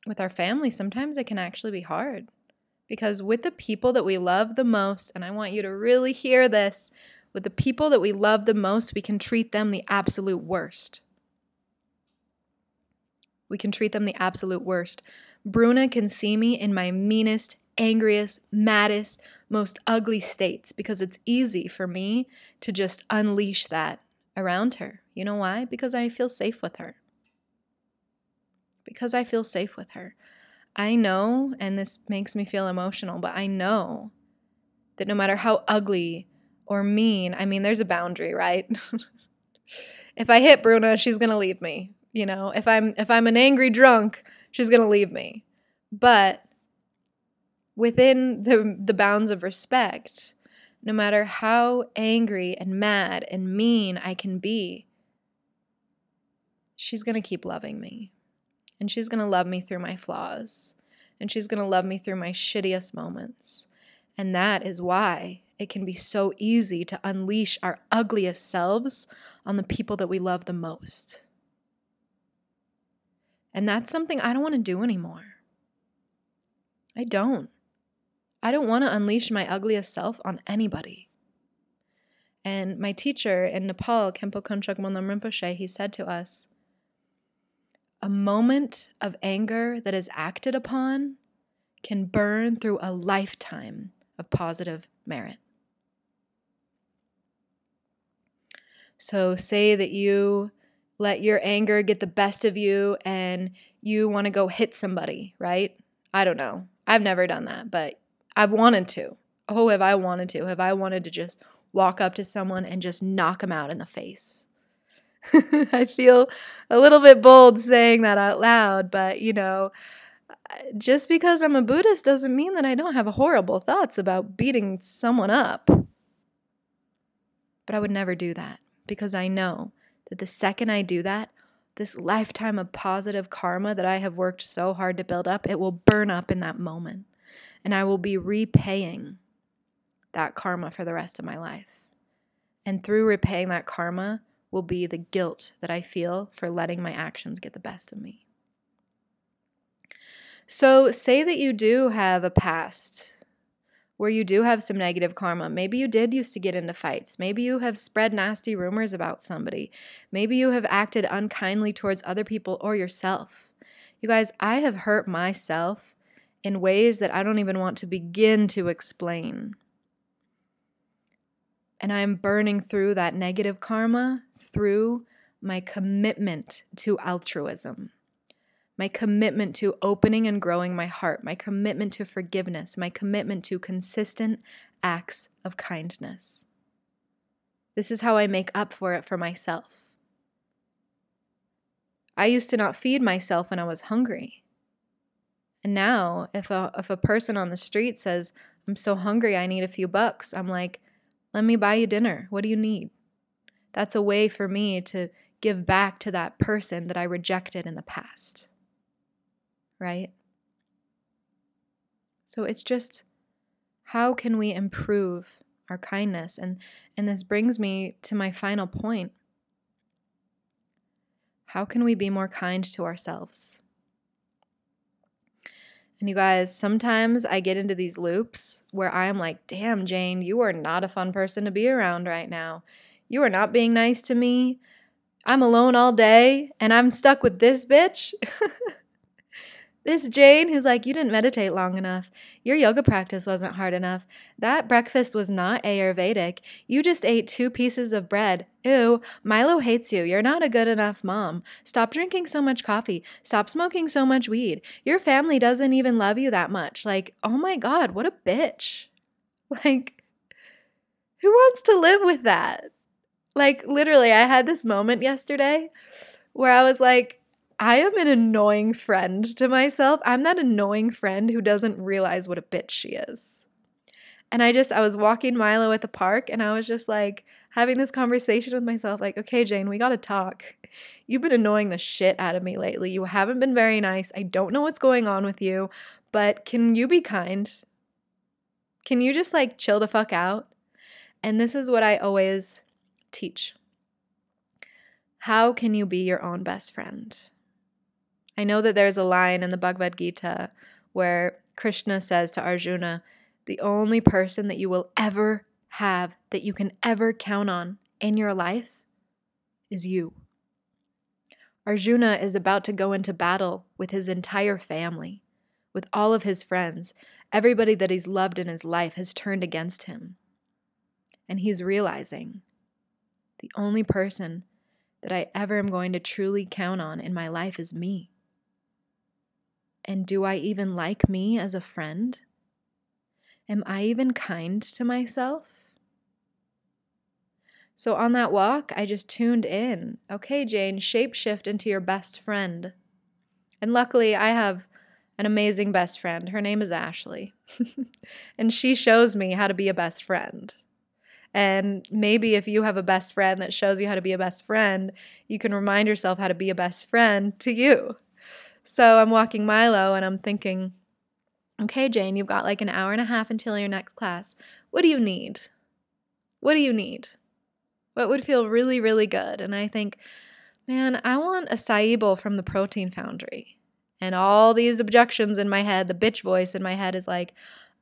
With our family, sometimes it can actually be hard because with the people that we love the most, and I want you to really hear this with the people that we love the most, we can treat them the absolute worst. We can treat them the absolute worst. Bruna can see me in my meanest, angriest, maddest, most ugly states because it's easy for me to just unleash that around her. You know why? Because I feel safe with her. Because I feel safe with her. I know, and this makes me feel emotional, but I know that no matter how ugly or mean, I mean, there's a boundary, right? if I hit Bruna, she's going to leave me. You know, if I'm if I'm an angry drunk, she's going to leave me. But within the, the bounds of respect, no matter how angry and mad and mean I can be, she's going to keep loving me. And she's going to love me through my flaws. And she's going to love me through my shittiest moments. And that is why it can be so easy to unleash our ugliest selves on the people that we love the most. And that's something I don't want to do anymore. I don't. I don't want to unleash my ugliest self on anybody. And my teacher in Nepal, Khenpo Kongtrul Monlam Rinpoche, he said to us, a moment of anger that is acted upon can burn through a lifetime of positive merit. So, say that you let your anger get the best of you and you want to go hit somebody, right? I don't know. I've never done that, but I've wanted to. Oh, have I wanted to? Have I wanted to just walk up to someone and just knock them out in the face? I feel a little bit bold saying that out loud, but you know, just because I'm a Buddhist doesn't mean that I don't have horrible thoughts about beating someone up. But I would never do that because I know that the second I do that, this lifetime of positive karma that I have worked so hard to build up, it will burn up in that moment and I will be repaying that karma for the rest of my life. And through repaying that karma will be the guilt that I feel for letting my actions get the best of me. So, say that you do have a past where you do have some negative karma. Maybe you did used to get into fights. Maybe you have spread nasty rumors about somebody. Maybe you have acted unkindly towards other people or yourself. You guys, I have hurt myself in ways that I don't even want to begin to explain. And I'm burning through that negative karma through my commitment to altruism my commitment to opening and growing my heart, my commitment to forgiveness, my commitment to consistent acts of kindness. This is how I make up for it for myself. I used to not feed myself when I was hungry. And now, if a, if a person on the street says, I'm so hungry, I need a few bucks, I'm like, let me buy you dinner. What do you need? That's a way for me to give back to that person that I rejected in the past right? So it's just how can we improve our kindness? And and this brings me to my final point. How can we be more kind to ourselves? And you guys, sometimes I get into these loops where I'm like, damn, Jane, you are not a fun person to be around right now. You are not being nice to me. I'm alone all day and I'm stuck with this bitch. This Jane who's like, You didn't meditate long enough. Your yoga practice wasn't hard enough. That breakfast was not Ayurvedic. You just ate two pieces of bread. Ew, Milo hates you. You're not a good enough mom. Stop drinking so much coffee. Stop smoking so much weed. Your family doesn't even love you that much. Like, oh my God, what a bitch. Like, who wants to live with that? Like, literally, I had this moment yesterday where I was like, I am an annoying friend to myself. I'm that annoying friend who doesn't realize what a bitch she is. And I just, I was walking Milo at the park and I was just like having this conversation with myself like, okay, Jane, we got to talk. You've been annoying the shit out of me lately. You haven't been very nice. I don't know what's going on with you, but can you be kind? Can you just like chill the fuck out? And this is what I always teach. How can you be your own best friend? I know that there's a line in the Bhagavad Gita where Krishna says to Arjuna, The only person that you will ever have, that you can ever count on in your life, is you. Arjuna is about to go into battle with his entire family, with all of his friends. Everybody that he's loved in his life has turned against him. And he's realizing the only person that I ever am going to truly count on in my life is me. And do I even like me as a friend? Am I even kind to myself? So on that walk, I just tuned in. Okay, Jane, shapeshift into your best friend. And luckily, I have an amazing best friend. Her name is Ashley. and she shows me how to be a best friend. And maybe if you have a best friend that shows you how to be a best friend, you can remind yourself how to be a best friend to you. So I'm walking Milo and I'm thinking, okay, Jane, you've got like an hour and a half until your next class. What do you need? What do you need? What would feel really, really good? And I think, man, I want acai bowl from the protein foundry. And all these objections in my head, the bitch voice in my head is like,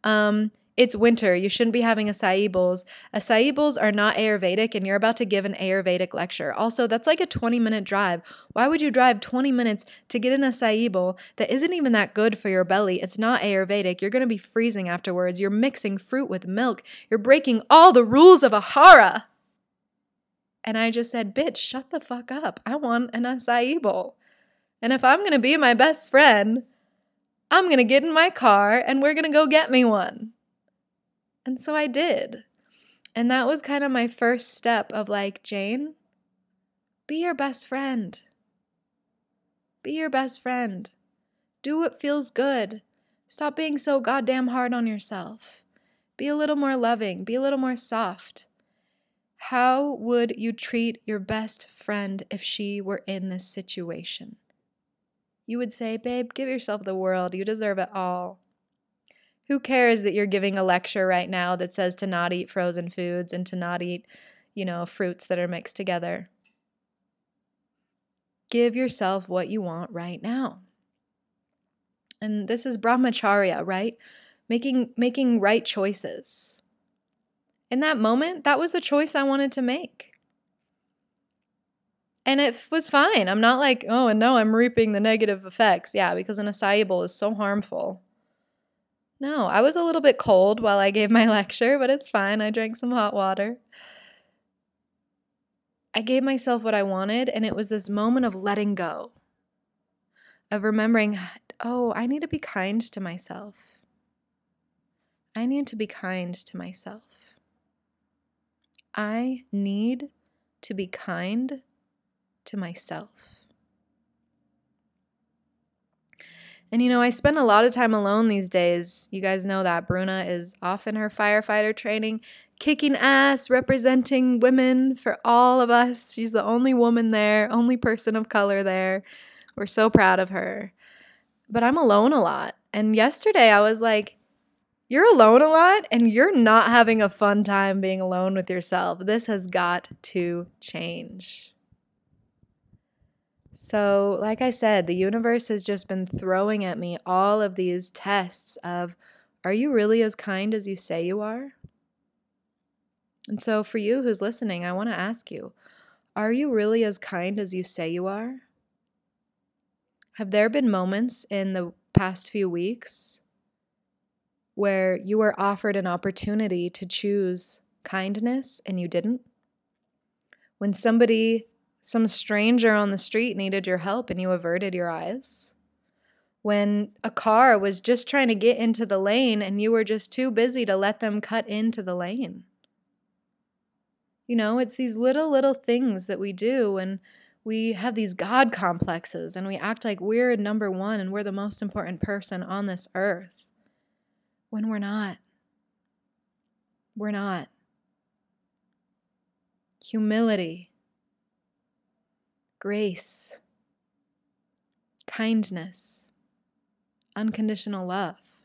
um, it's winter. You shouldn't be having acai bowls. Acai bowls are not Ayurvedic, and you're about to give an Ayurvedic lecture. Also, that's like a 20 minute drive. Why would you drive 20 minutes to get an acai bowl that isn't even that good for your belly? It's not Ayurvedic. You're going to be freezing afterwards. You're mixing fruit with milk. You're breaking all the rules of Ahara. And I just said, bitch, shut the fuck up. I want an acai bowl. And if I'm going to be my best friend, I'm going to get in my car and we're going to go get me one. And so I did. And that was kind of my first step of like, Jane, be your best friend. Be your best friend. Do what feels good. Stop being so goddamn hard on yourself. Be a little more loving. Be a little more soft. How would you treat your best friend if she were in this situation? You would say, Babe, give yourself the world. You deserve it all. Who cares that you're giving a lecture right now that says to not eat frozen foods and to not eat, you know, fruits that are mixed together. Give yourself what you want right now. And this is brahmacharya, right? Making making right choices. In that moment, that was the choice I wanted to make. And it was fine. I'm not like, oh, and no, I'm reaping the negative effects. Yeah, because an acai bowl is so harmful. No, I was a little bit cold while I gave my lecture, but it's fine. I drank some hot water. I gave myself what I wanted, and it was this moment of letting go, of remembering, oh, I need to be kind to myself. I need to be kind to myself. I need to be kind to myself. And you know, I spend a lot of time alone these days. You guys know that Bruna is off in her firefighter training, kicking ass, representing women for all of us. She's the only woman there, only person of color there. We're so proud of her. But I'm alone a lot. And yesterday I was like, you're alone a lot and you're not having a fun time being alone with yourself. This has got to change. So, like I said, the universe has just been throwing at me all of these tests of are you really as kind as you say you are? And so, for you who's listening, I want to ask you are you really as kind as you say you are? Have there been moments in the past few weeks where you were offered an opportunity to choose kindness and you didn't? When somebody some stranger on the street needed your help and you averted your eyes. When a car was just trying to get into the lane and you were just too busy to let them cut into the lane. You know, it's these little, little things that we do and we have these God complexes and we act like we're number one and we're the most important person on this earth when we're not. We're not. Humility grace, kindness, unconditional love.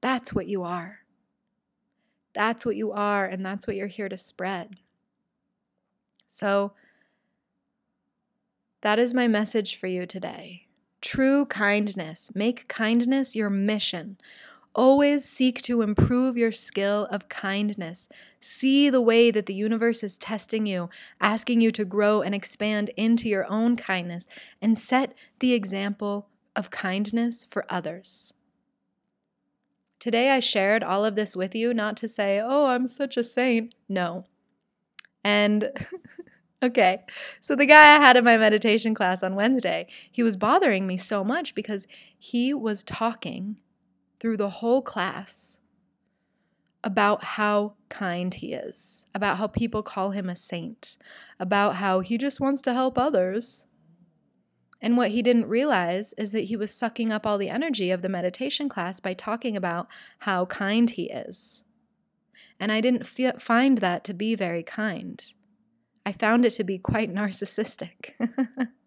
That's what you are. That's what you are, and that's what you're here to spread. So, that is my message for you today. True kindness. Make kindness your mission. Always seek to improve your skill of kindness. See the way that the universe is testing you, asking you to grow and expand into your own kindness, and set the example of kindness for others. Today, I shared all of this with you, not to say, oh, I'm such a saint. No. And okay, so the guy I had in my meditation class on Wednesday, he was bothering me so much because he was talking through the whole class about how kind he is, about how people call him a saint, about how he just wants to help others. And what he didn't realize is that he was sucking up all the energy of the meditation class by talking about how kind he is. And I didn't find that to be very kind. I found it to be quite narcissistic.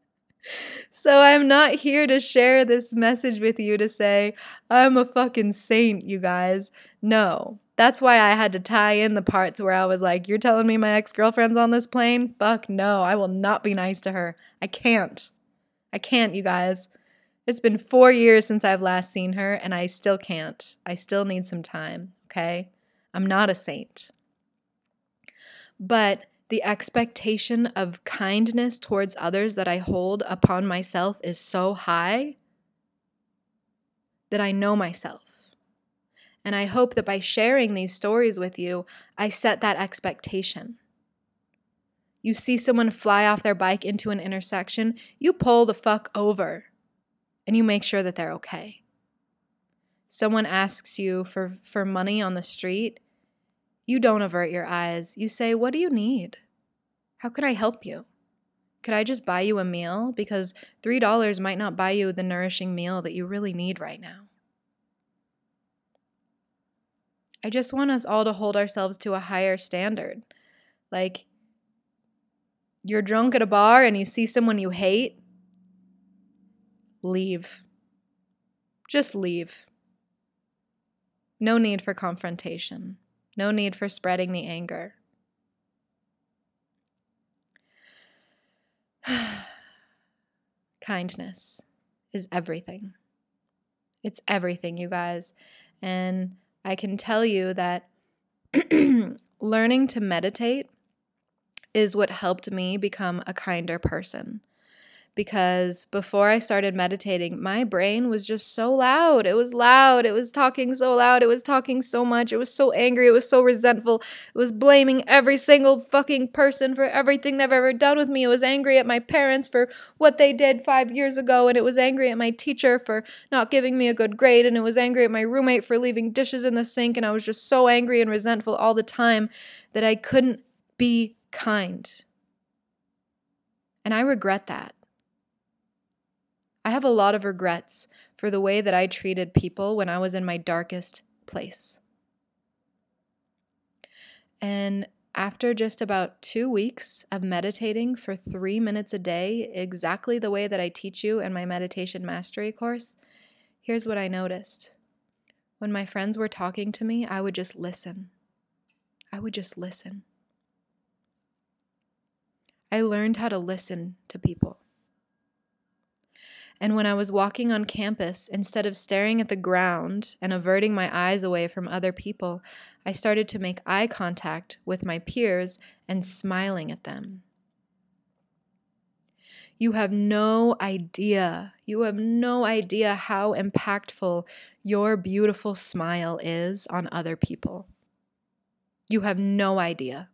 So I'm not here to share this message with you to say, I'm a fucking saint, you guys. No. That's why I had to tie in the parts where I was like, You're telling me my ex girlfriend's on this plane? Fuck no, I will not be nice to her. I can't. I can't, you guys. It's been four years since I've last seen her, and I still can't. I still need some time, okay? I'm not a saint. But the expectation of kindness towards others that I hold upon myself is so high that I know myself. And I hope that by sharing these stories with you, I set that expectation. You see someone fly off their bike into an intersection, you pull the fuck over and you make sure that they're okay. Someone asks you for, for money on the street, you don't avert your eyes. You say, What do you need? How can I help you? Could I just buy you a meal? Because $3 might not buy you the nourishing meal that you really need right now. I just want us all to hold ourselves to a higher standard. Like, you're drunk at a bar and you see someone you hate, leave. Just leave. No need for confrontation. No need for spreading the anger. Kindness is everything. It's everything, you guys. And I can tell you that learning to meditate is what helped me become a kinder person because before I started meditating, my brain was just so loud. It was loud. It was talking so loud. It was talking so much. It was so angry. It was so resentful. It was blaming every single fucking person for everything they've ever done with me. It was angry at my parents for what they did five years ago. And it was angry at my teacher for not giving me a good grade. And it was angry at my roommate for leaving dishes in the sink. And I was just so angry and resentful all the time that I couldn't be kind. And I regret that. I have a lot of regrets for the way that I treated people when I was in my darkest place. And after just about two weeks of meditating for three minutes a day, exactly the way that I teach you in my meditation mastery course, here's what I noticed. When my friends were talking to me, I would just listen. I would just listen. I learned how to listen to people. And when I was walking on campus, instead of staring at the ground and averting my eyes away from other people, I started to make eye contact with my peers and smiling at them. You have no idea, you have no idea how impactful your beautiful smile is on other people. You have no idea.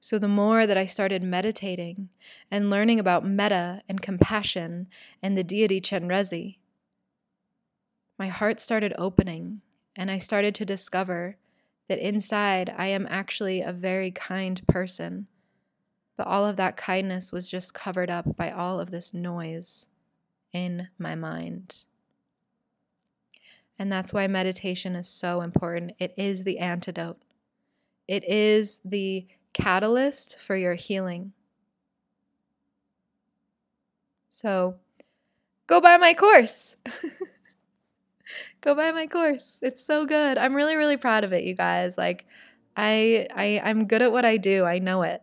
So, the more that I started meditating and learning about metta and compassion and the deity Chenrezi, my heart started opening and I started to discover that inside I am actually a very kind person. But all of that kindness was just covered up by all of this noise in my mind. And that's why meditation is so important. It is the antidote. It is the catalyst for your healing. So go buy my course. go buy my course. It's so good. I'm really really proud of it, you guys. Like I I I'm good at what I do. I know it.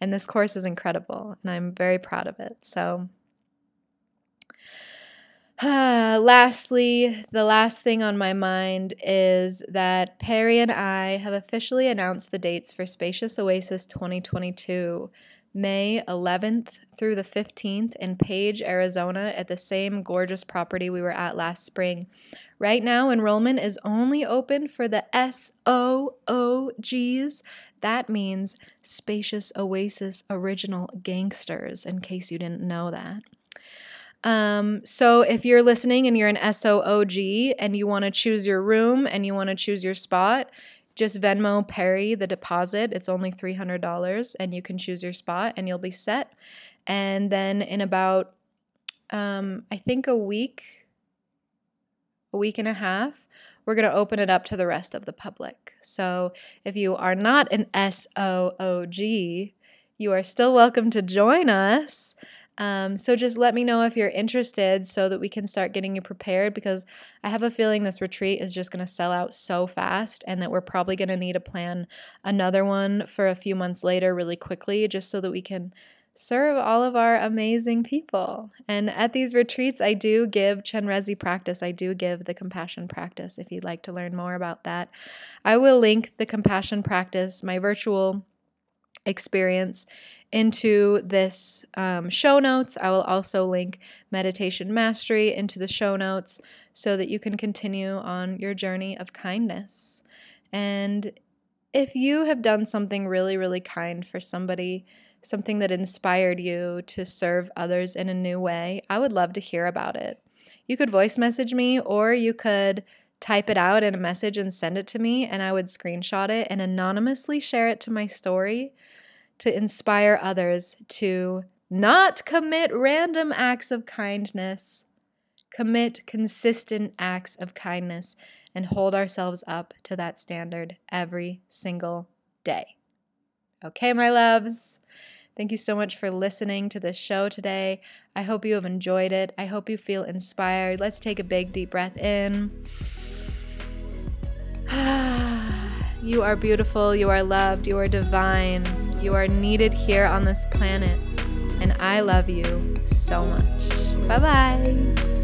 And this course is incredible and I'm very proud of it. So lastly, the last thing on my mind is that Perry and I have officially announced the dates for Spacious Oasis 2022, May 11th through the 15th in Page, Arizona, at the same gorgeous property we were at last spring. Right now, enrollment is only open for the SOOGs. That means Spacious Oasis Original Gangsters, in case you didn't know that. Um, so if you're listening and you're an SOOG and you want to choose your room and you want to choose your spot, just Venmo Perry the deposit. It's only $300 and you can choose your spot and you'll be set. And then in about, um, I think a week, a week and a half, we're going to open it up to the rest of the public. So if you are not an SOOG, you are still welcome to join us. Um, so just let me know if you're interested so that we can start getting you prepared because I have a feeling this retreat is just going to sell out so fast and that we're probably going to need to plan another one for a few months later really quickly just so that we can serve all of our amazing people. And at these retreats, I do give Chenrezi practice. I do give the compassion practice if you'd like to learn more about that. I will link the compassion practice, my virtual experience into this um, show notes. I will also link Meditation Mastery into the show notes so that you can continue on your journey of kindness. And if you have done something really, really kind for somebody, something that inspired you to serve others in a new way, I would love to hear about it. You could voice message me or you could type it out in a message and send it to me, and I would screenshot it and anonymously share it to my story to inspire others to not commit random acts of kindness, commit consistent acts of kindness, and hold ourselves up to that standard every single day. Okay, my loves. Thank you so much for listening to this show today. I hope you have enjoyed it. I hope you feel inspired. Let's take a big, deep breath in. you are beautiful. You are loved. You are divine. You are needed here on this planet, and I love you so much. Bye bye.